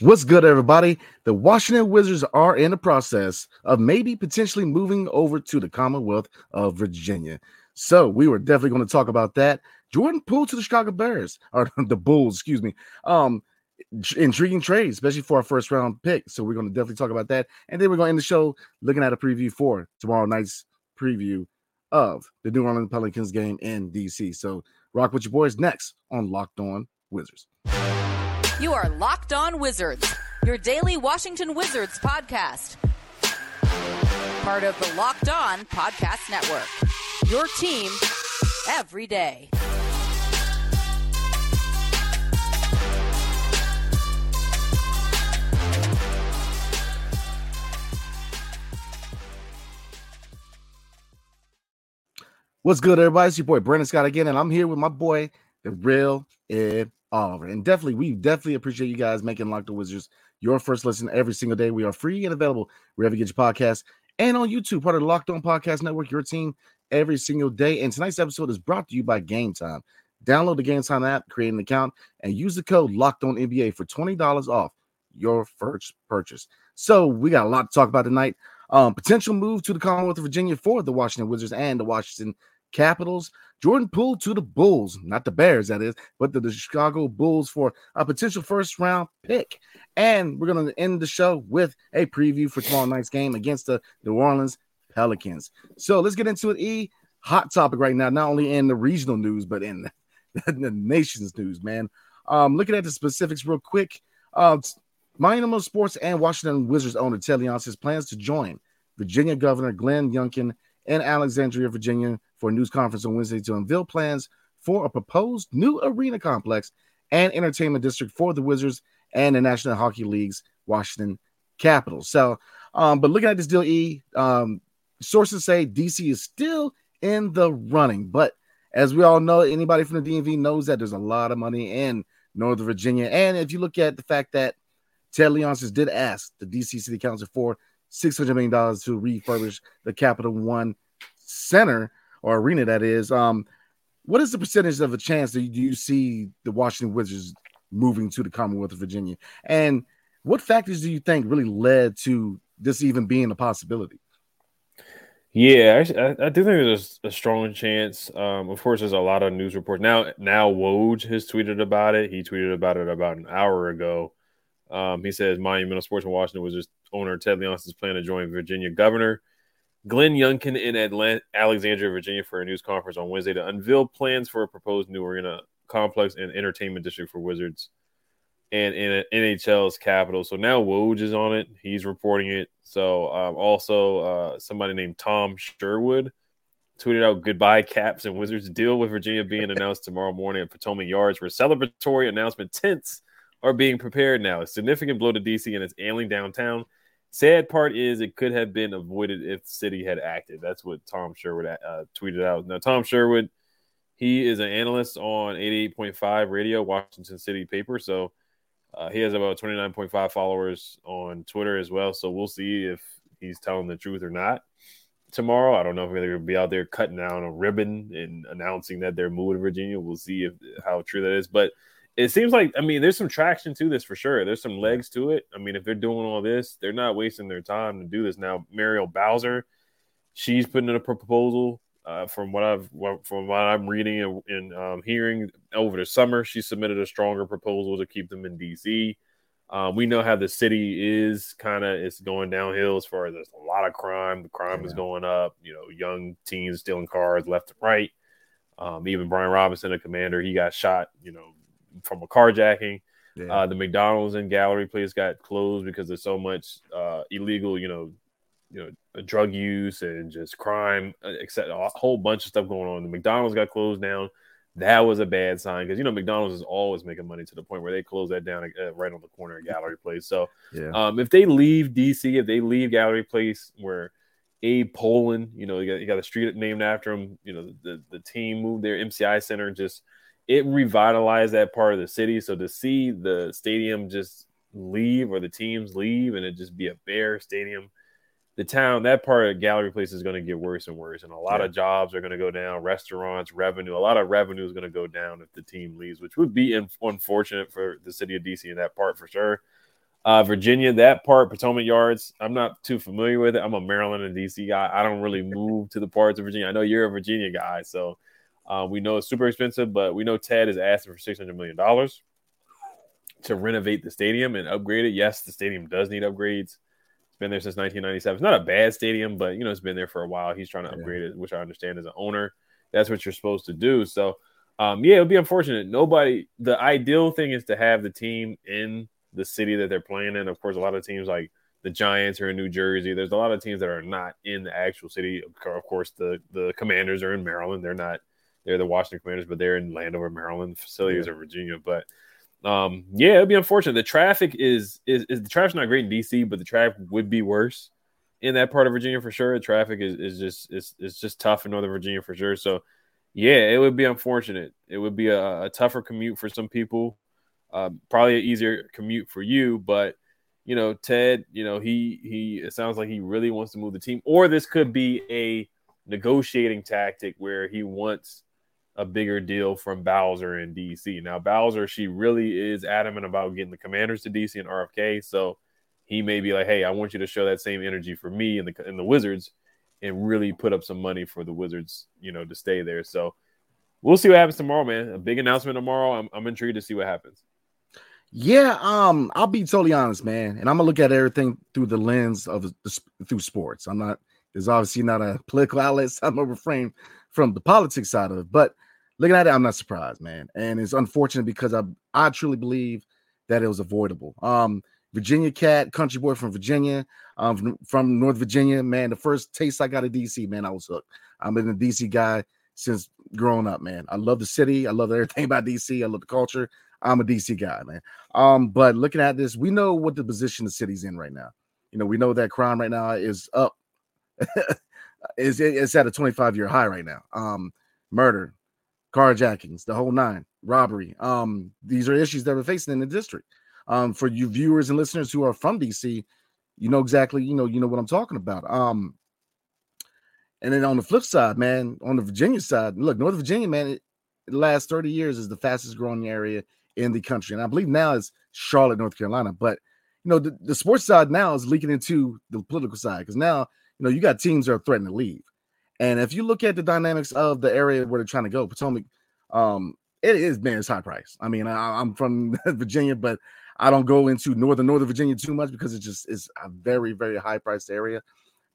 What's good, everybody? The Washington Wizards are in the process of maybe potentially moving over to the Commonwealth of Virginia. So we were definitely going to talk about that. Jordan Poole to the Chicago Bears, or the Bulls, excuse me. Um, intriguing trade, especially for our first round pick. So we're going to definitely talk about that. And then we're going to end the show looking at a preview for tomorrow night's preview of the New Orleans Pelicans game in DC. So rock with your boys next on Locked On Wizards. You are Locked On Wizards, your daily Washington Wizards podcast. Part of the Locked On Podcast Network. Your team every day. What's good, everybody? It's your boy Brandon Scott again, and I'm here with my boy, the real Ed Oliver. And definitely, we definitely appreciate you guys making Locked On Wizards your first listen every single day. We are free and available wherever you get your podcast and on YouTube, part of the Locked On Podcast Network, your team every single day. And tonight's episode is brought to you by Game Time. Download the Game Time app, create an account, and use the code Locked On NBA for twenty dollars off your first purchase. So we got a lot to talk about tonight. Um, potential move to the Commonwealth of Virginia for the Washington Wizards and the Washington Capitals. Jordan Poole to the Bulls, not the Bears, that is, but the, the Chicago Bulls for a potential first round pick. And we're going to end the show with a preview for tomorrow night's game against the New Orleans Pelicans. So let's get into it. E hot topic right now, not only in the regional news, but in the, the nation's news, man. Um, looking at the specifics real quick. Uh, Miami Sports and Washington Wizards owner Ted Leonsis plans to join Virginia Governor Glenn Youngkin in Alexandria, Virginia, for a news conference on Wednesday to unveil plans for a proposed new arena complex and entertainment district for the Wizards and the National Hockey League's Washington Capitals. So, um, but looking at this deal, E, um, sources say DC is still in the running, but as we all know, anybody from the DMV knows that there's a lot of money in Northern Virginia. And if you look at the fact that Ted Leonsis did ask the DC City Council for $600 million to refurbish the Capital One Center or arena, that is. Um, what is the percentage of a chance that you see the Washington Wizards moving to the Commonwealth of Virginia? And what factors do you think really led to this even being a possibility? Yeah, I, I do think there's a, strong chance. Um, of course, there's a lot of news reports now. Now Woj has tweeted about it. He tweeted about it about an hour ago. Um, he says Monumental Sports in Washington Wizards owner Ted Leonsis plan to join Virginia Governor Glenn Youngkin in Atlanta, Alexandria, Virginia, for a news conference on Wednesday to unveil plans for a proposed new arena complex and entertainment district for Wizards and in NHL's capital. So now Woj is on it. He's reporting it. So um, also uh, somebody named Tom Sherwood tweeted out goodbye Caps and Wizards deal with Virginia being announced tomorrow morning at Potomac Yards, where celebratory announcement tents are being prepared now. A significant blow to DC and its ailing downtown. Sad part is it could have been avoided if the city had acted. That's what Tom Sherwood uh, tweeted out. Now, Tom Sherwood, he is an analyst on 88.5 radio, Washington City paper. So uh, he has about 29.5 followers on Twitter as well. So we'll see if he's telling the truth or not tomorrow. I don't know if they're going to be out there cutting down a ribbon and announcing that they're moving to Virginia. We'll see if how true that is. But it seems like I mean, there's some traction to this for sure. There's some legs to it. I mean, if they're doing all this, they're not wasting their time to do this. Now, Muriel Bowser, she's putting in a proposal. Uh, from what I've from what I'm reading and, and um, hearing over the summer, she submitted a stronger proposal to keep them in DC. Um, we know how the city is kind of it's going downhill as far as there's a lot of crime. The crime yeah. is going up. You know, young teens stealing cars left and right. Um, even Brian Robinson, a commander, he got shot. You know, from a carjacking. Yeah. Uh, the McDonald's and gallery place got closed because there's so much uh, illegal, you know, you know, drug use and just crime, except uh, a whole bunch of stuff going on. The McDonald's got closed down. That was a bad sign because you know McDonald's is always making money to the point where they close that down uh, right on the corner of Gallery Place. So, yeah. um, if they leave DC, if they leave Gallery Place, where Abe Pollin, you know, you got, you got a street named after him. You know, the, the team moved there, MCI Center, just it revitalized that part of the city. So to see the stadium just leave or the teams leave and it just be a bare stadium, the town, that part of Gallery Place is going to get worse and worse. And a lot yeah. of jobs are going to go down, restaurants, revenue, a lot of revenue is going to go down if the team leaves, which would be in- unfortunate for the city of DC in that part for sure. Uh, Virginia, that part, Potomac Yards, I'm not too familiar with it. I'm a Maryland and DC guy. I don't really move to the parts of Virginia. I know you're a Virginia guy, so uh, we know it's super expensive, but we know Ted is asking for $600 million to renovate the stadium and upgrade it. Yes, the stadium does need upgrades. It's been there since 1997. It's not a bad stadium, but you know it's been there for a while. He's trying to upgrade yeah. it, which I understand as an owner. That's what you're supposed to do. So, um, yeah, it would be unfortunate. Nobody. The ideal thing is to have the team in the city that they're playing in. Of course, a lot of teams like the Giants are in New Jersey. There's a lot of teams that are not in the actual city. Of course, the the Commanders are in Maryland. They're not. They're the Washington Commanders, but they're in Landover, Maryland. The facilities yeah. are Virginia, but um, yeah, it'd be unfortunate. The traffic is, is is the traffic's not great in DC, but the traffic would be worse in that part of Virginia for sure. The traffic is, is just is it's just tough in Northern Virginia for sure. So yeah, it would be unfortunate. It would be a, a tougher commute for some people. Uh, probably an easier commute for you, but you know, Ted, you know, he he it sounds like he really wants to move the team, or this could be a negotiating tactic where he wants a bigger deal from Bowser in DC. Now, Bowser, she really is adamant about getting the commanders to DC and RFK. So he may be like, hey, I want you to show that same energy for me and the, and the Wizards and really put up some money for the Wizards, you know, to stay there. So we'll see what happens tomorrow, man. A big announcement tomorrow. I'm, I'm intrigued to see what happens. Yeah, um, I'll be totally honest, man, and I'm gonna look at everything through the lens of through sports. I'm not. There's obviously not a political outlet. So I'm gonna refrain from the politics side of it, but looking at it, I'm not surprised, man. And it's unfortunate because I I truly believe that it was avoidable. Um, Virginia cat, country boy from Virginia, um, from, from North Virginia, man. The first taste I got of DC, man, I was hooked. I've been a DC guy since growing up, man. I love the city. I love everything about DC. I love the culture. I'm a DC guy, man. Um, but looking at this, we know what the position the city's in right now. You know, we know that crime right now is up. is it's at a 25 year high right now. Um, murder, carjackings, the whole nine, robbery. Um, these are issues that we're facing in the district. Um, for you viewers and listeners who are from DC, you know exactly, you know, you know what I'm talking about. Um, and then on the flip side, man, on the Virginia side, look, North Virginia, man, it, the last 30 years is the fastest growing area in the country. And I believe now is Charlotte, North Carolina. But you know, the, the sports side now is leaking into the political side because now, you know, you got teams that are threatening to leave. And if you look at the dynamics of the area where they're trying to go, Potomac, um, it is man, it's high price. I mean, I, am from Virginia, but I don't go into northern Northern Virginia too much because it just is a very, very high priced area.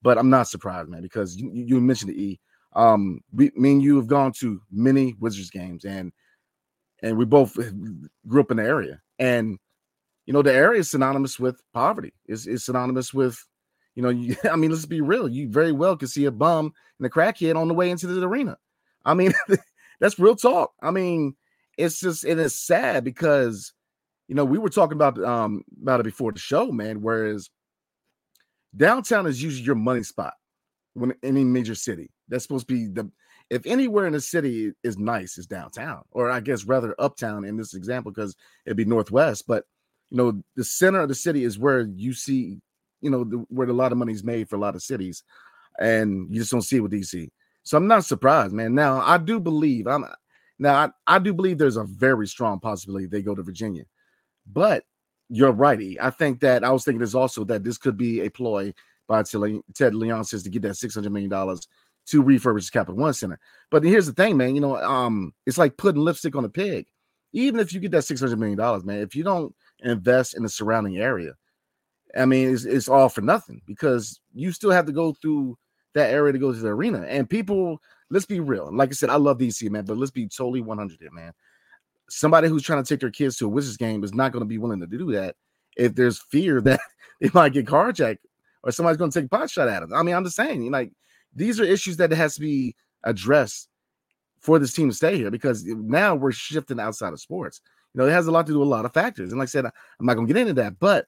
But I'm not surprised, man, because you, you mentioned the E. Um, we, me and you have gone to many Wizards games, and and we both grew up in the area, and you know the area is synonymous with poverty. Is is synonymous with you know, you, I mean, let's be real. You very well could see a bum and a crackhead on the way into the arena. I mean, that's real talk. I mean, it's just it is sad because you know we were talking about um about it before the show, man. Whereas downtown is usually your money spot when any major city. That's supposed to be the if anywhere in the city is nice, is downtown, or I guess rather uptown in this example, because it'd be northwest. But you know, the center of the city is where you see you know, the, where a lot of money is made for a lot of cities, and you just don't see it with DC. So I'm not surprised, man. Now I do believe I'm now I, I do believe there's a very strong possibility they go to Virginia, but you're right. I think that I was thinking this also that this could be a ploy by Ted Leonsis to get that six hundred million dollars to refurbish Capital One Center. But here's the thing, man. You know, um, it's like putting lipstick on a pig. Even if you get that six hundred million dollars, man, if you don't invest in the surrounding area, I mean, it's, it's all for nothing because you still have to go through that area to go to the arena. And people, let's be real. Like I said, I love DC, man, but let's be totally 100 here, man. Somebody who's trying to take their kids to a Wizards game is not going to be willing to do that if there's fear that they might get carjacked or somebody's going to take a pot shot at them. I mean, I'm just saying, like, these are issues that has to be addressed for this team to stay here because now we're shifting outside of sports. You know, it has a lot to do with a lot of factors. And like I said, I'm not going to get into that, but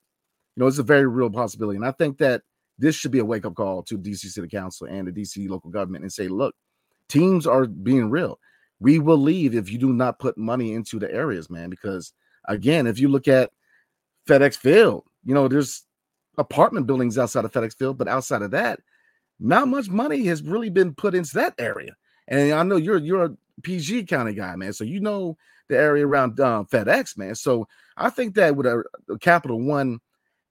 know, it's a very real possibility. And I think that this should be a wake up call to DC City Council and the DC local government and say, look, teams are being real. We will leave if you do not put money into the areas, man. Because again, if you look at FedEx Field, you know, there's apartment buildings outside of FedEx Field, but outside of that, not much money has really been put into that area. And I know you're you're a PG of guy, man. So you know the area around um, FedEx, man. So I think that with a, a Capital One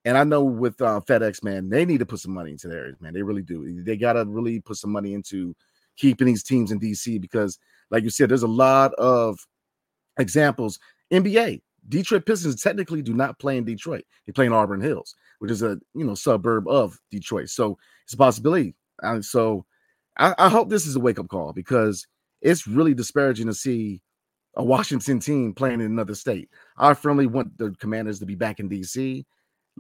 And I know with uh, FedEx, man, they need to put some money into their areas, man. They really do. They got to really put some money into keeping these teams in DC because, like you said, there's a lot of examples. NBA, Detroit Pistons technically do not play in Detroit. They play in Auburn Hills, which is a you know suburb of Detroit. So it's a possibility. And so I, I hope this is a wake up call because it's really disparaging to see a Washington team playing in another state. I firmly want the Commanders to be back in DC.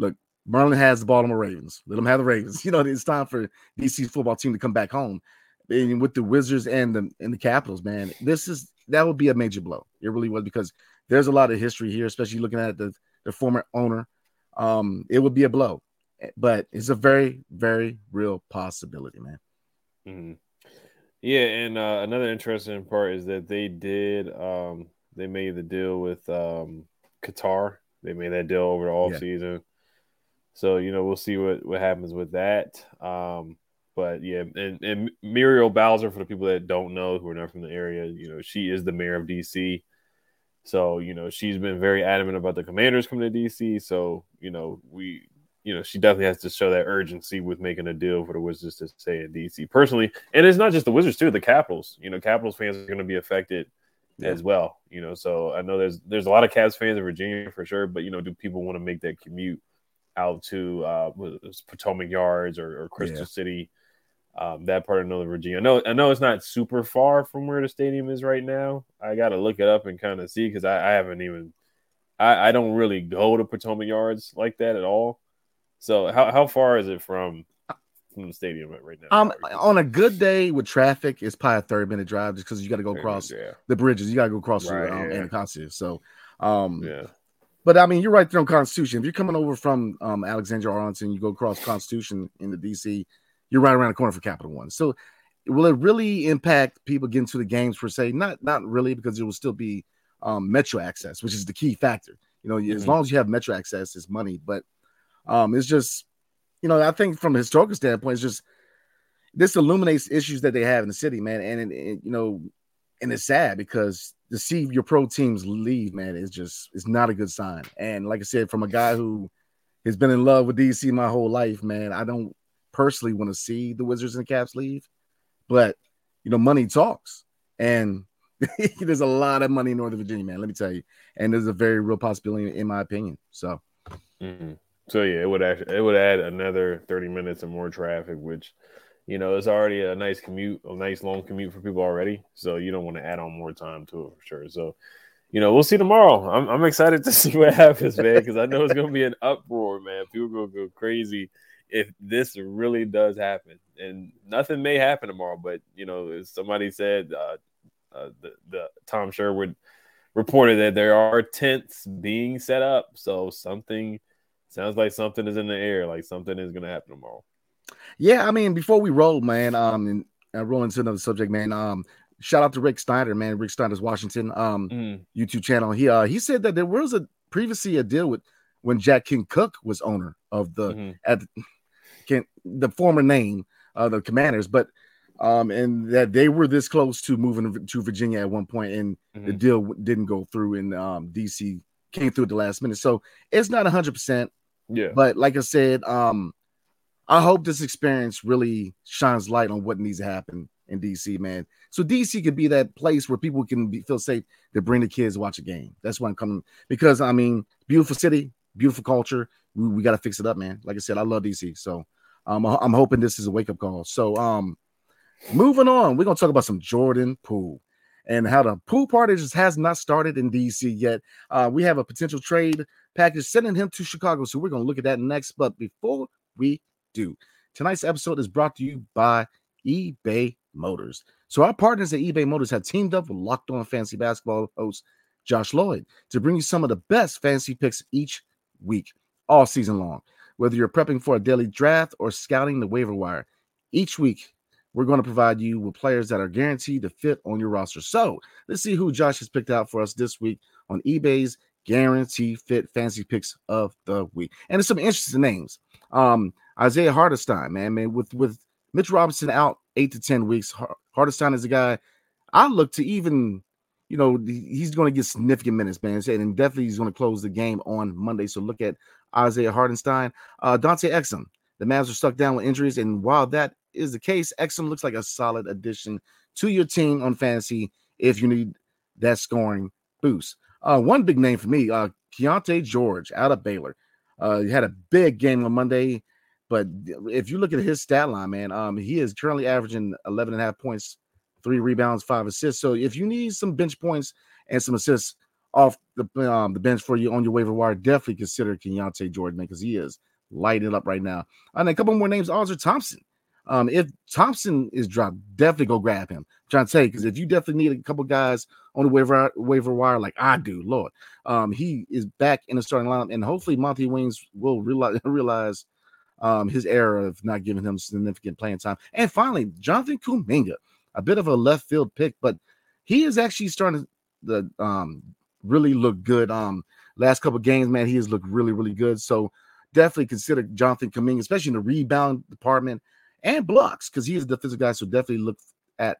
Look, Maryland has the Baltimore Ravens. Let them have the Ravens. You know, it's time for DC's football team to come back home. And with the Wizards and the and the Capitals, man, this is that would be a major blow. It really was because there's a lot of history here, especially looking at the the former owner. Um, it would be a blow, but it's a very, very real possibility, man. Mm-hmm. Yeah, and uh, another interesting part is that they did um, they made the deal with um, Qatar. They made that deal over the off yeah. So you know we'll see what what happens with that. Um, but yeah, and, and Muriel Bowser for the people that don't know who are not from the area, you know she is the mayor of DC. So you know she's been very adamant about the Commanders coming to DC. So you know we you know, she definitely has to show that urgency with making a deal for the Wizards to stay in DC personally. And it's not just the Wizards too, the Capitals. You know, Capitals fans are going to be affected yeah. as well. You know, so I know there's there's a lot of Caps fans in Virginia for sure, but you know, do people want to make that commute out to uh Potomac Yards or, or Crystal yeah. City? Um, that part of Northern Virginia. I know I know it's not super far from where the stadium is right now. I got to look it up and kind of see because I, I, haven't even I, I don't really go to Potomac Yards like that at all. So how how far is it from from the stadium right now? Um, on a good day with traffic, it's probably a thirty minute drive just because you got to go across yeah. the bridges. You got to go across right, um, yeah. Anacostia. So, um, yeah. But I mean, you're right there on Constitution. If you're coming over from um, Alexandria Arlington, you go across Constitution into DC, you're right around the corner for Capital One. So, will it really impact people getting to the games per se? Not, not really, because it will still be um, metro access, which is the key factor. You know, mm-hmm. as long as you have metro access, it's money. But um, it's just, you know, I think from a historical standpoint, it's just this illuminates issues that they have in the city, man. And, and you know, and it's sad because to see your pro teams leave, man, is just it's not a good sign. And like I said, from a guy who has been in love with DC my whole life, man, I don't personally want to see the Wizards and the Caps leave, but you know, money talks, and there's a lot of money in Northern Virginia, man. Let me tell you, and there's a very real possibility, in my opinion. So. Mm-hmm. So yeah, it would actually it would add another 30 minutes and more traffic, which you know it's already a nice commute, a nice long commute for people already. So you don't want to add on more time to it for sure. So you know, we'll see tomorrow. I'm, I'm excited to see what happens, man, because I know it's gonna be an uproar, man. People gonna go crazy if this really does happen. And nothing may happen tomorrow, but you know, as somebody said, uh, uh, the, the Tom Sherwood reported that there are tents being set up, so something sounds like something is in the air, like something is gonna happen tomorrow. Yeah, I mean, before we roll, man, um, and uh, roll into another subject, man. Um, shout out to Rick Steiner, man. Rick Steiner's Washington um mm. YouTube channel. He uh he said that there was a previously a deal with when Jack Kent Cooke was owner of the mm-hmm. at can the former name of the Commanders, but um and that they were this close to moving to Virginia at one point, and mm-hmm. the deal didn't go through, and um DC came through at the last minute. So it's not hundred percent. Yeah. But like I said, um, I hope this experience really shines light on what needs to happen in DC, man. So DC could be that place where people can be, feel safe to bring the kids watch a game. That's why I'm coming because I mean, beautiful city, beautiful culture. We, we got to fix it up, man. Like I said, I love DC, so um, I'm hoping this is a wake up call. So um, moving on, we're gonna talk about some Jordan Poole and how the pool party just has not started in DC yet. Uh, we have a potential trade package sending him to Chicago. So we're to look at that next. But before we do, tonight's episode is brought to you by eBay Motors. So our partners at eBay Motors have teamed up with Locked On Fantasy Basketball host Josh Lloyd to bring you some of the best fantasy picks each week, all season long. Whether you're prepping for a daily draft or scouting the waiver wire, each week we're going to provide you with players that are guaranteed to fit on your roster. So let's see who Josh has picked out for us this week on eBay's guarantee fit fantasy picks of the week. And there's some interesting names. Um, Isaiah Hartenstein, man, man, with with Mitch Robinson out eight to ten weeks. Hartenstein is a guy I look to even you know, he's going to get significant minutes, man. And definitely he's going to close the game on Monday. So look at Isaiah Hartenstein. Uh, Dante Exum. The Mavs are stuck down with injuries. And while that is the case, Exum looks like a solid addition to your team on fantasy if you need that scoring boost. Uh, one big name for me, uh, Keyonte George out of Baylor. Uh, he had a big game on Monday, but if you look at his stat line, man, um, he is currently averaging 11 and a half points, three rebounds, five assists. So if you need some bench points and some assists off the um, the bench for you on your waiver wire, definitely consider Keyonte Jordan because he is lighting up right now. And a couple more names, Ausar Thompson. Um, if Thompson is dropped, definitely go grab him. Tell you, because if you definitely need a couple guys on the waiver waiver wire like I do, Lord, um, he is back in the starting lineup, and hopefully Monty Williams will realize realize um, his error of not giving him significant playing time. And finally, Jonathan Kuminga, a bit of a left field pick, but he is actually starting to um, really look good. Um, last couple games, man, he has looked really, really good. So definitely consider Jonathan Kuminga, especially in the rebound department and blocks because he is a defensive guy. So definitely look at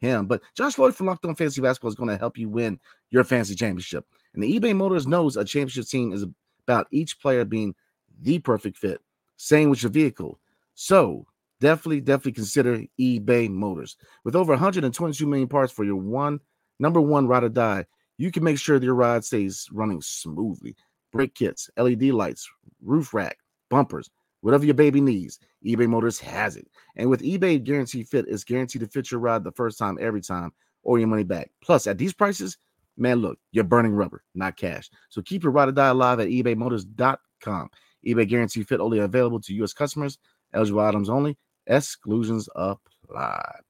him. But Josh Lloyd from Locked On Fantasy Basketball is going to help you win your fantasy championship. And the eBay Motors knows a championship team is about each player being the perfect fit. Same with your vehicle. So definitely, definitely consider eBay Motors. With over 122 million parts for your one number one ride or die, you can make sure that your ride stays running smoothly. Brake kits, LED lights, roof rack, bumpers, Whatever your baby needs, eBay Motors has it. And with eBay Guarantee Fit, it's guaranteed to fit your ride the first time, every time, or your money back. Plus, at these prices, man, look, you're burning rubber, not cash. So keep your ride or die alive at ebaymotors.com. eBay Guarantee Fit only available to U.S. customers, eligible items only, exclusions apply.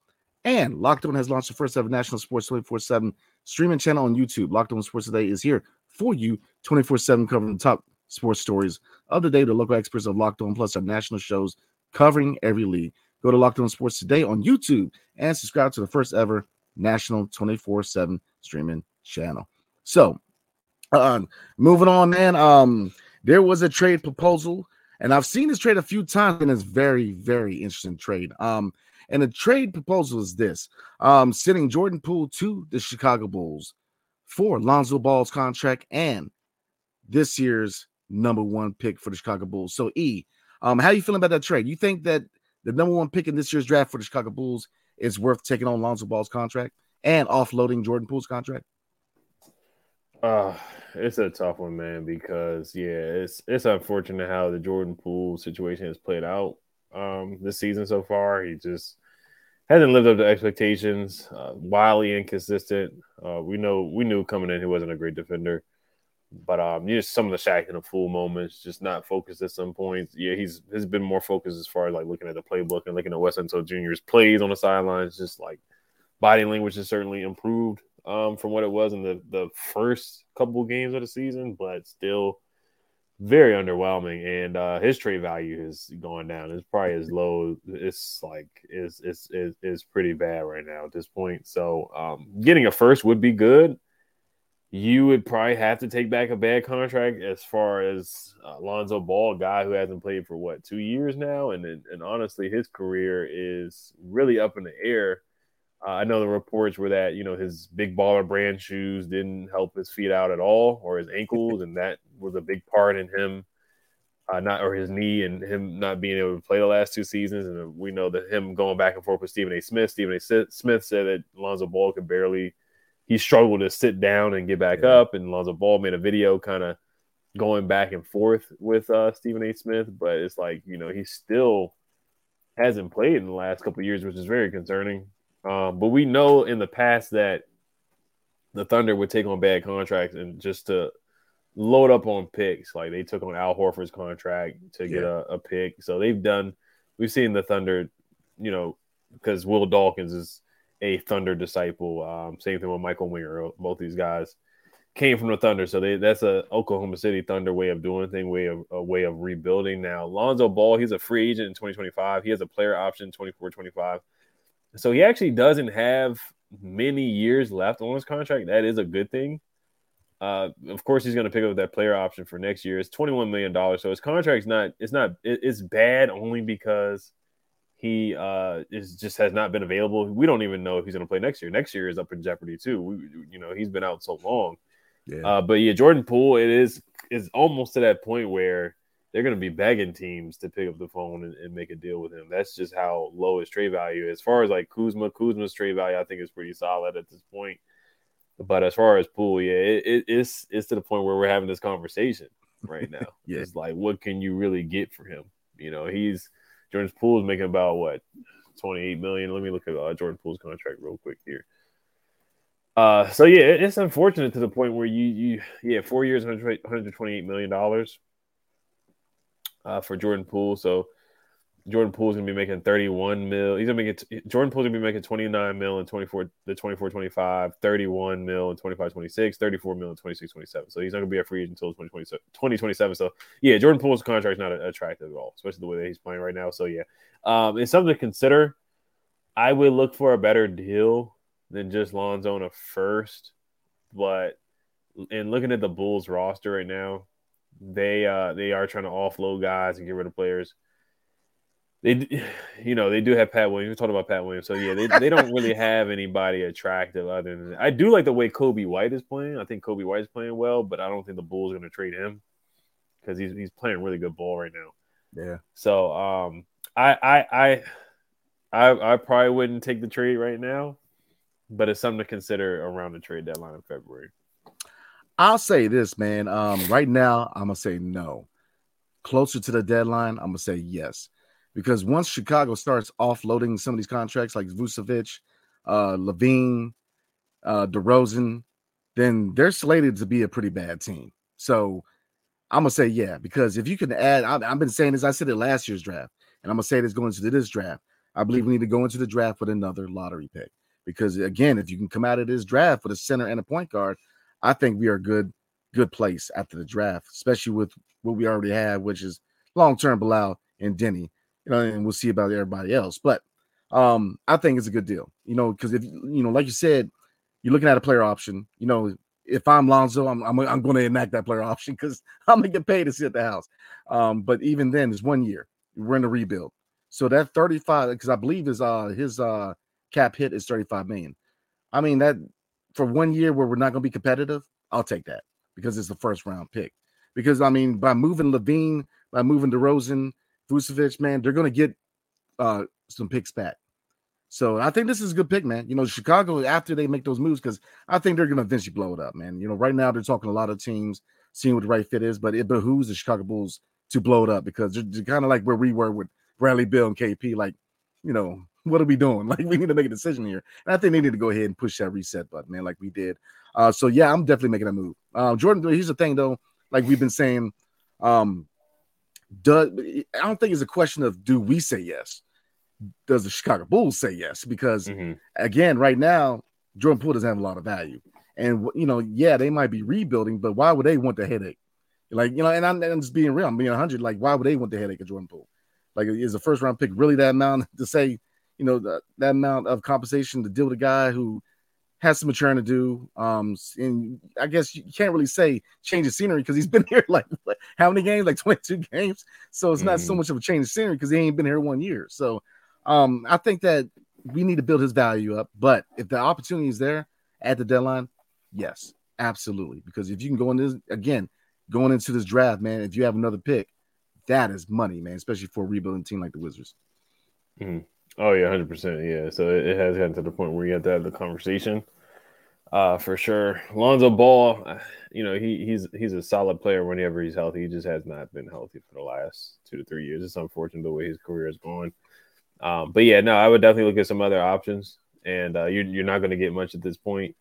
And Locked On has launched the first ever national sports 24 7 streaming channel on YouTube. Locked On Sports Today is here for you 24 7 covering the top sports stories of the day. The local experts of Locked On Plus are national shows covering every league. Go to Locked On Sports today on YouTube and subscribe to the first ever national 24 7 streaming channel. So, uh, moving on, man. Um, there was a trade proposal, and I've seen this trade a few times, and it's very, very interesting trade. Um, and the trade proposal is this: um, sending Jordan Poole to the Chicago Bulls for Lonzo Ball's contract and this year's number one pick for the Chicago Bulls. So, E, um, how you feeling about that trade? You think that the number one pick in this year's draft for the Chicago Bulls is worth taking on Lonzo Ball's contract and offloading Jordan Poole's contract? Uh, it's a tough one, man, because yeah, it's it's unfortunate how the Jordan Poole situation has played out um this season so far. He just hasn't lived up to expectations. Uh, wildly inconsistent. Uh, we know we knew coming in he wasn't a great defender. But um, just some of the Shaqtin' a Fool moments, just not focused at some points. Yeah, he's has been more focused as far as like looking at the playbook and looking at Wes Unseld Jr.'s plays on the sidelines. Just like body language has certainly improved um, from what it was in the the first couple games of the season, but still very underwhelming. And uh, his trade value has gone down. It's probably as low. It's like is is is pretty bad right now at this point. So um, getting a first would be good you would probably have to take back a bad contract as far as Alonzo Ball, a guy who hasn't played for what two years now, and and honestly, his career is really up in the air. Uh, I know the reports were that you know his big baller brand shoes didn't help his feet out at all, or his ankles, and that was a big part in him uh, not or his knee and him not being able to play the last two seasons. And we know that him going back and forth with Stephen A. Smith. Stephen A. Smith said that Alonzo Ball could barely he struggled to sit down and get back yeah. up. And Lonzo Ball made a video kind of going back and forth with uh, Stephen A. Smith, but it's like you know he still hasn't played in the last couple years, which is very concerning. Um, but we know in the past that the Thunder would take on bad contracts and just to load up on picks. Like they took on Al Horford's contract to get a, a pick. So they've done. We've seen the Thunder, you know, because Will Dawkins is a Thunder disciple. Um, same thing with Michael Winger. Both these guys came from the Thunder, so they, that's a Oklahoma City Thunder way of doing thing, way of a way of rebuilding. Now, Lonzo Ball, he's a free agent in 2025. He has a player option 24-25. So he actually doesn't have many years left on his contract. That is a good thing. Uh, of course, he's going to pick up that player option for next year. It's twenty one million dollars, so his contract's not. It's not. It, it's bad only because he uh, is just has not been available. We don't even know if he's going to play next year. Next year is up in jeopardy too. We, you know, he's been out so long. Yeah. Uh, but yeah, Jordan Poole, it is is almost to that point where they're going to be begging teams to pick up the phone and, and, make a deal with him. That's just how low his trade value. As far as like Kuzma, Kuzma's trade value, I think is pretty solid at this point. But as far as Poole, yeah, it, it, it's it's to the point where we're having this conversation right now. yeah. It's like, what can you really get for him? You know, he's Jordan Poole is making about what 28 million. Let me look at uh, Jordan Poole's contract real quick here. Uh, so yeah, it's unfortunate to the point where you you yeah four years, 128 million dollars uh, for Jordan Poole. So Jordan Poole's gonna be making 31 mil. He's gonna it. Jordan Poole's gonna be making 29 mil in 24, the 24, 25, 31 mil in 25, 26, 34 mil in 26, 27. So he's not gonna be a free agent until 2027. 2027. So yeah, Jordan Poole's contract is not attractive at all, especially the way that he's playing right now. So yeah, um, it's something to consider. I would look for a better deal than just Lonzo in a first, but in looking at the Bulls roster right now, they uh they are trying to offload guys and get rid of players they, you know, they do have Pat Williams. We talked about Pat Williams, so yeah, they, they don't really have anybody attractive other than. I do like the way Coby White is playing. I think Coby White is playing well, but I don't think the Bulls are going to trade him because he's he's playing really good ball right now. Yeah. So um, I I I I, I probably wouldn't take the trade right now, but it's something to consider around the trade deadline in February. I'll say this, man. Um, right now, I'm gonna say no. Closer to the deadline, I'm gonna say yes because once Chicago starts offloading some of these contracts like Vucevic, uh, LaVine, uh, DeRozan, then they're slated to be a pretty bad team. So I'm gonna say yeah, because if you can add, I've, I've been saying this. I said it last year's draft, and I'm gonna say this going into this draft. I believe we need to go into the draft with another lottery pick because again, if you can come out of this draft with a center and a point guard, I think we are good, good place after the draft, especially with what we already have, which is long term Bilal and Deni you know, and we'll see about everybody else. But um, I think it's a good deal, you know, because if you know, like you said, you're looking at a player option. You know, if I'm Lonzo, I'm I'm, I'm going to enact that player option because I'm gonna get paid to sit at the house. Um, but even then, it's one year. We're in a rebuild, so that 35 because I believe his uh his uh cap hit is 35 million. I mean that for one year where we're not going to be competitive, I'll take that because it's the first round pick. Because I mean, by moving LaVine, by moving DeRozan, Vucevic, man, they're going to get uh, some picks back. So I think this is a good pick, man. You know, Chicago after they make those moves, because I think they're going to eventually blow it up, man. You know, right now they're talking a lot of teams, seeing what the right fit is, but it behooves the Chicago Bulls to blow it up because they're, they're kind of like where we were with Bradley Beal and KP. Like, you know, what are we doing? Like, we need to make a decision here. And I think they need to go ahead and push that reset button, man, like we did. Uh, so yeah, I'm definitely making a move. Uh, Jordan, here's the thing though, like we've been saying, um, does I don't think it's a question of do we say yes? Does the Chicago Bulls say yes? Because mm-hmm. again, right now, Jordan Poole doesn't have a lot of value. And you know, yeah, they might be rebuilding, but why would they want the headache? Like, you know, and I'm, I'm just being real, I'm being 100. Like, why would they want the headache of Jordan Poole? Like, is a first round pick really that amount to say, you know, the, that amount of compensation to deal with a guy who has some maturing to do. Um, and I guess you can't really say change of scenery because he's been here like how many games? Like 22 games. So it's not mm. so much of a change of scenery because he ain't been here one year. So um, I think that we need to build his value up. But if the opportunity is there at the deadline, yes, absolutely. Because if you can go in this again, going into this draft, man, if you have another pick, that is money, man, especially for a rebuilding team like the Wizards. Mm. Oh yeah, hundred percent. Yeah, so it, it, has gotten to the point where you have to have the conversation uh, for sure. Lonzo Ball, uh, you know, he he's he's a solid player whenever he's healthy. He just has not been healthy for the last two to three years. It's unfortunate the way his career is going. Um, but yeah, no, I would definitely look at some other options, and uh, you're you're not going to get much at this point.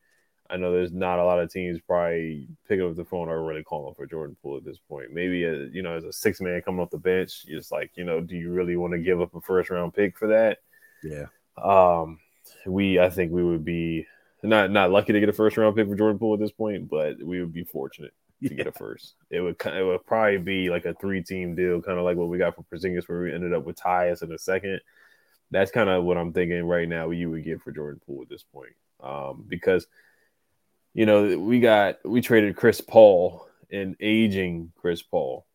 I know there's not a lot of teams probably picking up the phone or really calling for Jordan Poole at this point. Maybe a, you know, as a six man coming off the bench, it's like you know, do you really want to give up a first round pick for that? Yeah. Um, we I think we would be not not lucky to get a first round pick for Jordan Poole at this point, but we would be fortunate to yeah. get a first. It would it would probably be like a three team deal, kind of like what we got for Porzingis, where we ended up with Tyus in a second. That's kind of what I'm thinking right now. You would get for Jordan Poole at this point, um, because you know we got we traded Chris Paul and aging Chris Paul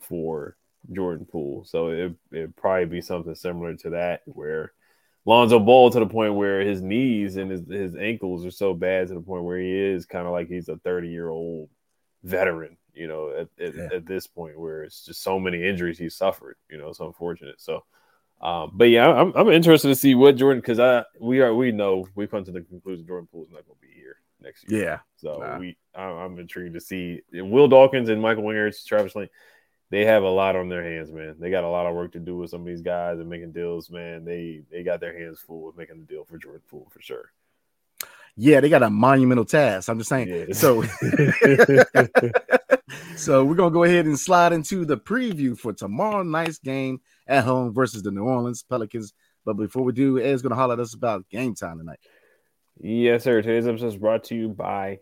for Jordan Poole. So it it'd probably be something similar to that where Lonzo Ball to the point where his knees and his, his ankles are so bad to the point where he is kind of like he's a 30 year old veteran, you know, at, at, yeah. at, this point where it's just so many injuries he suffered, you know, it's unfortunate. So, um, but yeah, I'm, I'm interested to see what Jordan, cause I, we are, we know we've come to the conclusion Jordan Poole is not going to be here next year. Yeah. So nah. we, I'm intrigued to see Will Dawkins and Michael Wingers, Travis Lane they have a lot on their hands, man. They got a lot of work to do with some of these guys and making deals, man. They they got their hands full with making the deal for Jordan Poole for sure. Yeah, they got a monumental task. I'm just saying. Yeah. So, so we're gonna go ahead and slide into the preview for tomorrow night's game at home versus the New Orleans Pelicans. But before we do, Ed's gonna holler at us about game time tonight. Yes, sir. Today's episode is brought to you by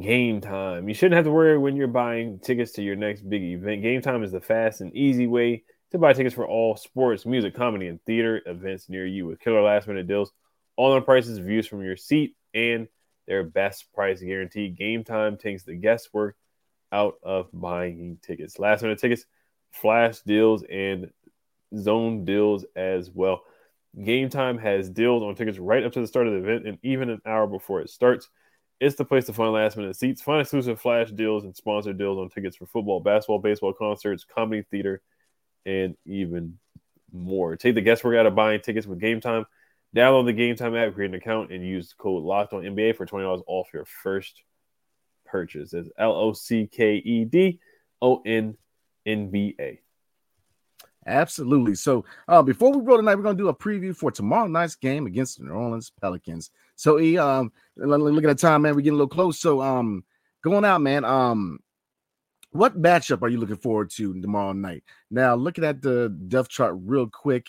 Game Time. You shouldn't have to worry when you're buying tickets to your next big event. Game Time is the fast and easy way to buy tickets for all sports, music, comedy, and theater events near you with killer last minute deals, all on prices, views from your seat, and their best price guarantee. Game Time takes the guesswork out of buying tickets. Last minute tickets, flash deals, and zone deals as well. Game Time has deals on tickets right up to the start of the event and even an hour before it starts. It's the place to find last minute seats, find exclusive flash deals and sponsored deals on tickets for football, basketball, baseball, concerts, comedy, theater, and even more. Take the guesswork out of buying tickets with Game Time. Download the Game Time app, create an account, and use code Locked On NBA for twenty dollars off your first purchase. It's L O C K E D O N N B A. Absolutely. So uh, before we roll tonight, we're gonna do a preview for tomorrow night's game against the New Orleans Pelicans. So he um look at the time, man. We're getting a little close. So um going out, man. Um what matchup are you looking forward to tomorrow night? Now, looking at the depth chart real quick.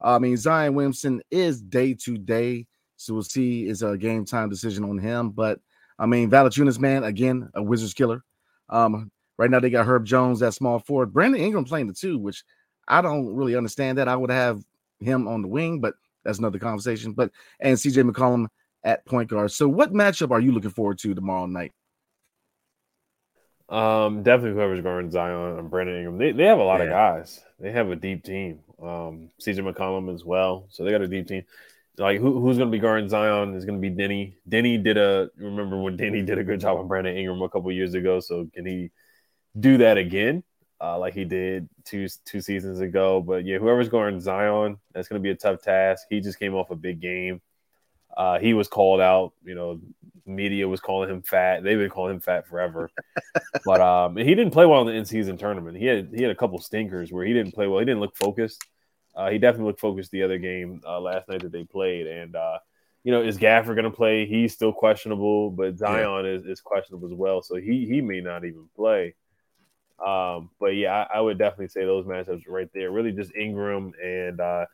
I mean, Zion Williamson is day to day, so we'll see is a game time decision on him. But I mean, Valanciunas, man, again, a Wizards killer. Um, right now they got Herb Jones, that small forward. Brandon Ingram playing the two, which I don't really understand that. I would have him on the wing, but that's another conversation. But and CJ McCollum at point guard. So, what matchup are you looking forward to tomorrow night? Um, definitely whoever's guarding Zion and Brandon Ingram. They, they have a lot yeah. of guys. They have a deep team. Um, CJ McCollum as well. So they got a deep team. Like who, who's going to be guarding Zion is going to be Deni. Deni did a remember when Deni did a good job on Brandon Ingram a couple years ago. So can he do that again? Uh, like he did two two seasons ago. But yeah, whoever's going Zion, that's going to be a tough task. He just came off a big game. Uh, he was called out. You know, media was calling him fat. They've been calling him fat forever. but um, he didn't play well in the in-season tournament. He had he had a couple stinkers where he didn't play well. He didn't look focused. Uh, he definitely looked focused the other game uh, last night that they played. And uh, you know, is Gafford going to play? He's still questionable, but Zion yeah. is, is questionable as well. So he he may not even play. Um, but yeah, I, I, would definitely say those matchups right there. Really, just Ingram and uh,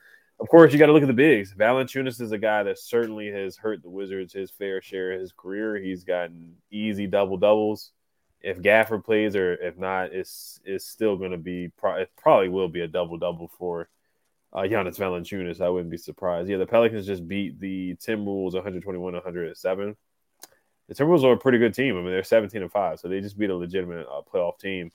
of course, you got to look at the bigs. Valanciunas is a guy that certainly has hurt the Wizards his fair share of his career. He's gotten easy double doubles. If Gafford plays or if not, it's it's still going to be it probably will be a double double for uh, Jonas Valanciunas. I wouldn't be surprised. Yeah, the Pelicans just beat the Timberwolves 121 107. The Timberwolves are a pretty good team. I mean, they're 17 and 5, so they just beat a legitimate uh, playoff team.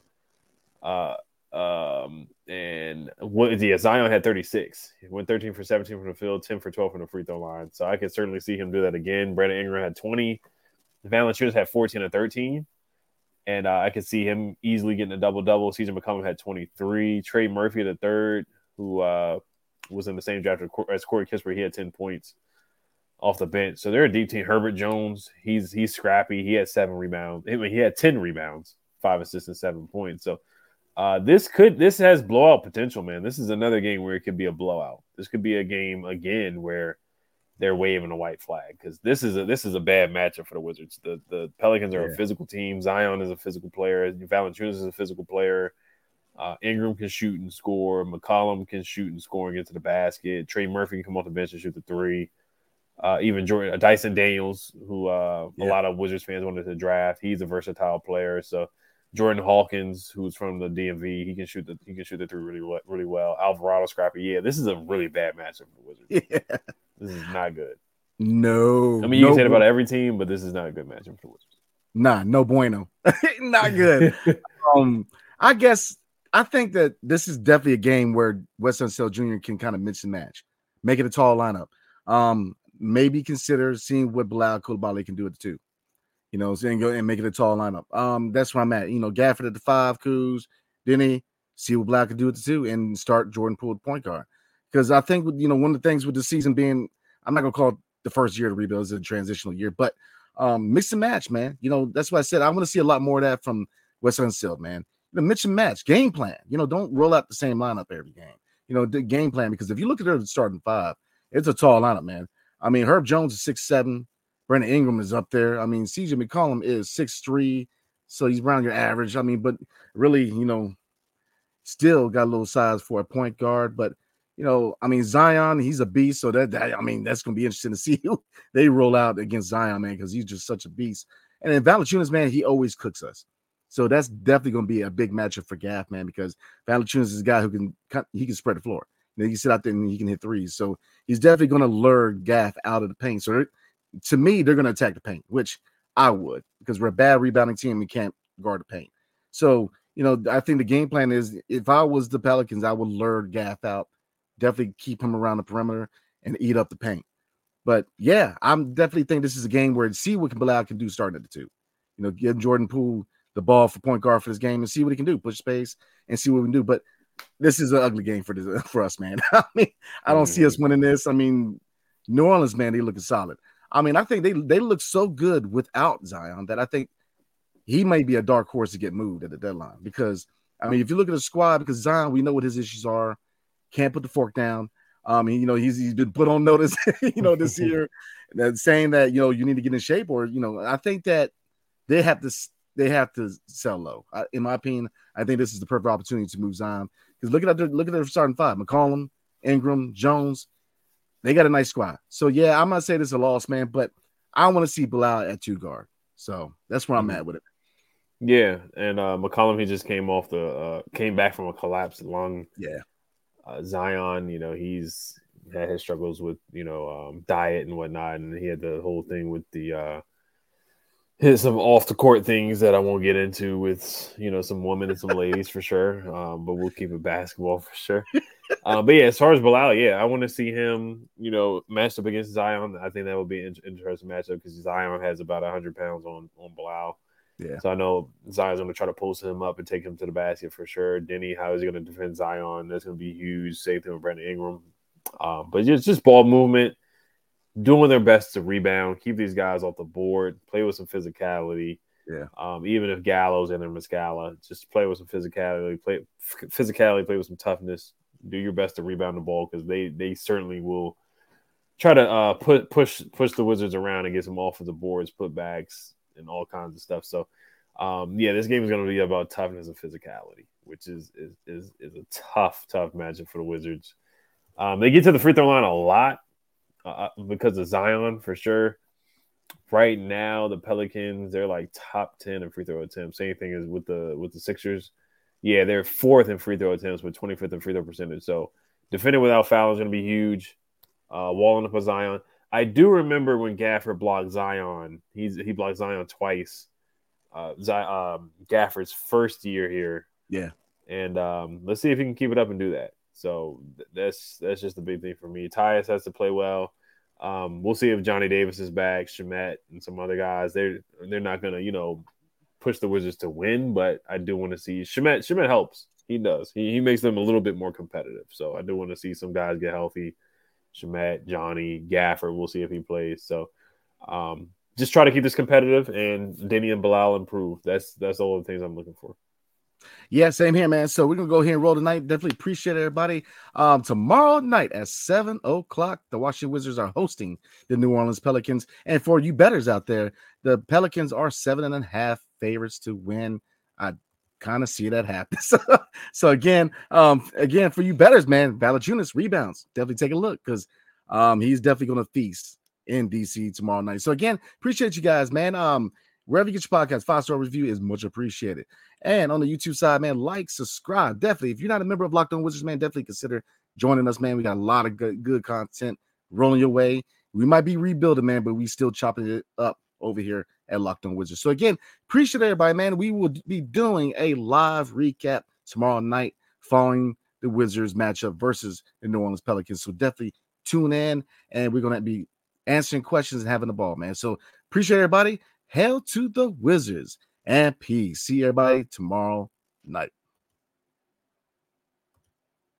Uh, um, and what yeah, Zion had 36. He went 13 for 17 from the field, 10 for 12 from the free throw line. So I could certainly see him do that again. Brandon Ingram had 20. Valanciunas had 14 and 13. And uh, I could see him easily getting a double double. CJ McCollum had 23. Trey Murphy, the third, who uh, was in the same draft as Corey Kispert, he had 10 points off the bench. So they're a deep team. Herbert Jones, he's he's scrappy. He had seven rebounds. I mean, he had 10 rebounds, five assists, and seven points. So uh, this could this has blowout potential, man. This is another game where it could be a blowout. This could be a game again where they're waving a white flag because this is a this is a bad matchup for the Wizards. The the Pelicans are yeah. a physical team. Zion is a physical player. Valanciunas is a physical player. Uh, Ingram can shoot and score. McCollum can shoot and score and get to the basket. Trey Murphy can come off the bench and shoot the three. Uh, even Jordan, uh, Dyson Daniels, who uh, yeah. a lot of Wizards fans wanted to draft, he's a versatile player. So Jordan Hawkins, who's from the DMV, he can shoot the he can shoot the three really really well. Alvarado Scrappy, yeah, this is a really bad matchup for the Wizards. Yeah. This is not good. No, I mean you no, can say it about every team, but this is not a good matchup for the Wizards. Nah, no bueno, not good. um, I guess I think that this is definitely a game where Wes Unseld Jr. can kind of mix and match, make it a tall lineup. Um, maybe consider seeing what Bilal Coulibaly can do at the two. You know, go and make it a tall lineup. Um, that's where I'm at. You know, Gafford at the five, Kuz, Deni, see what Black can do at the two, and start Jordan Poole at point guard. Because I think you know one of the things with the season being, I'm not gonna call it the first year to rebuild is a transitional year, but um, mix and match, man. You know, that's why I said I want to see a lot more of that from Wes Unseld, man. You know, mix and match, game plan. You know, don't roll out the same lineup every game. You know, the game plan because if you look at their starting five, it's a tall lineup, man. I mean, Herb Jones is six seven, Brandon Ingram is up there. I mean, CJ McCollum is six three, so he's around your average. I mean, but really, you know, still got a little size for a point guard, but you know, I mean, Zion, he's a beast. So that, that I mean, that's gonna be interesting to see who they roll out against Zion, man, because he's just such a beast. And then Valanciunas, man, he always cooks us. So that's definitely gonna be a big matchup for Gaff, man, because Valanciunas is a guy who can he can spread the floor. Know, he can sit out there and he can hit threes. So he's definitely gonna lure Gaff out of the paint. So to me, they're gonna attack the paint, which I would, because we're a bad rebounding team. We can't guard the paint. So you know, I think the game plan is if I was the Pelicans, I would lure Gaff out definitely keep him around the perimeter and eat up the paint. But yeah, I'm definitely think this is a game where see what can Bilal can do starting at the two. You know, give Jordan Poole the ball for point guard for this game and see what he can do, push space and see what we can do. But this is an ugly game for this for us, man. I mean, I don't mm-hmm. see us mm-hmm. winning this. I mean, New Orleans, man, they looking solid. I mean, I think they they look so good without Zion that I think he may be a dark horse to get moved at the deadline because I mean, if you look at the squad, because Zion, we know what his issues are can't put the fork down. Um, you know, he's he's been put on notice, you know, this year, that saying that you know you need to get in shape, or you know, I think that they have to they have to sell low. I, in my opinion, I think this is the perfect opportunity to move Zion because look at their look at their starting five: McCollum, Ingram, Jones. They got a nice squad. So yeah, I'm not saying this is a loss, man, but I want to see Bilal at two guard. So that's where I'm at with it. Yeah, and uh, McCollum he just came off the uh, came back from a collapsed lung. Yeah, uh, Zion, you know, he's had his struggles with you know um, diet and whatnot, and he had the whole thing with the uh, his some off the court things that I won't get into with you know some women and some ladies for sure. Um, but we'll keep it basketball for sure. uh, but yeah, as far as Bilal, yeah, I want to see him, you know, matched up against Zion. I think that would be an interesting matchup because Zion has about hundred pounds on on Bilal. Yeah. So I know Zion's going to try to post him up and take him to the basket for sure. Deni, how is he going to defend Zion? That's going to be huge. Same thing with Brandon Ingram. Um, but just just ball movement, doing their best to rebound, keep these guys off the board, play with some physicality. Yeah. Um, even if Gallows and Muscala, just play with some physicality, play physicality, play with some toughness. Do your best to rebound the ball because they they certainly will try to uh, put push push the Wizards around and get some off of the boards, put backs, and all kinds of stuff. So, um, yeah, this game is going to be about toughness and physicality, which is is is, is a tough, tough matchup for the Wizards. Um, they get to the free throw line a lot uh, uh, because of Zion for sure. Right now, the Pelicans they're like top ten in free throw attempts. Same thing as with the with the Sixers. Yeah, they're fourth in free throw attempts with 25th in free throw percentage. So defending without foul is going to be huge. Uh, walling up a Zion. I do remember when Gafford blocked Zion. He's he blocked Zion twice. Uh, um, Gafford's first year here. Yeah, and um, let's see if he can keep it up and do that. So th- that's that's just the big thing for me. Tyus has to play well. Um, we'll see if Johnny Davis is back, Shamet and some other guys. They're they're not gonna you know push the Wizards to win, but I do want to see Shamet. Shamet helps. He does. He he makes them a little bit more competitive. So I do want to see some guys get healthy. Shamet, Johnny, Gafford. We'll see if he plays. So um, just try to keep this competitive and Deni and Bilal improve. That's that's all the things I'm looking for. Yeah, same here, man. So we're gonna go here and roll tonight. Definitely appreciate everybody. Um, tomorrow night at seven o'clock, the Washington Wizards are hosting the New Orleans Pelicans. And for you betters out there, the Pelicans are seven and a half favorites to win. I kind of see that happen. So, so again, um, again for you betters, man, Valanciunas rebounds. Definitely take a look because um, he's definitely going to feast in DC tomorrow night. So again, appreciate you guys, man. Um, wherever you get your podcast, five star review is much appreciated. And on the YouTube side, man, like, subscribe. Definitely, if you're not a member of Locked On Wizards, man, definitely consider joining us, man. We got a lot of good, good content rolling your way. We might be rebuilding, man, but we still chopping it up over here at Locked On Wizards. So again, appreciate everybody, man. We will be doing a live recap tomorrow night following the Wizards matchup versus the New Orleans Pelicans. So definitely tune in and we're to be answering questions and having the ball, man. So appreciate everybody. Hail to the Wizards and peace. See everybody tomorrow night.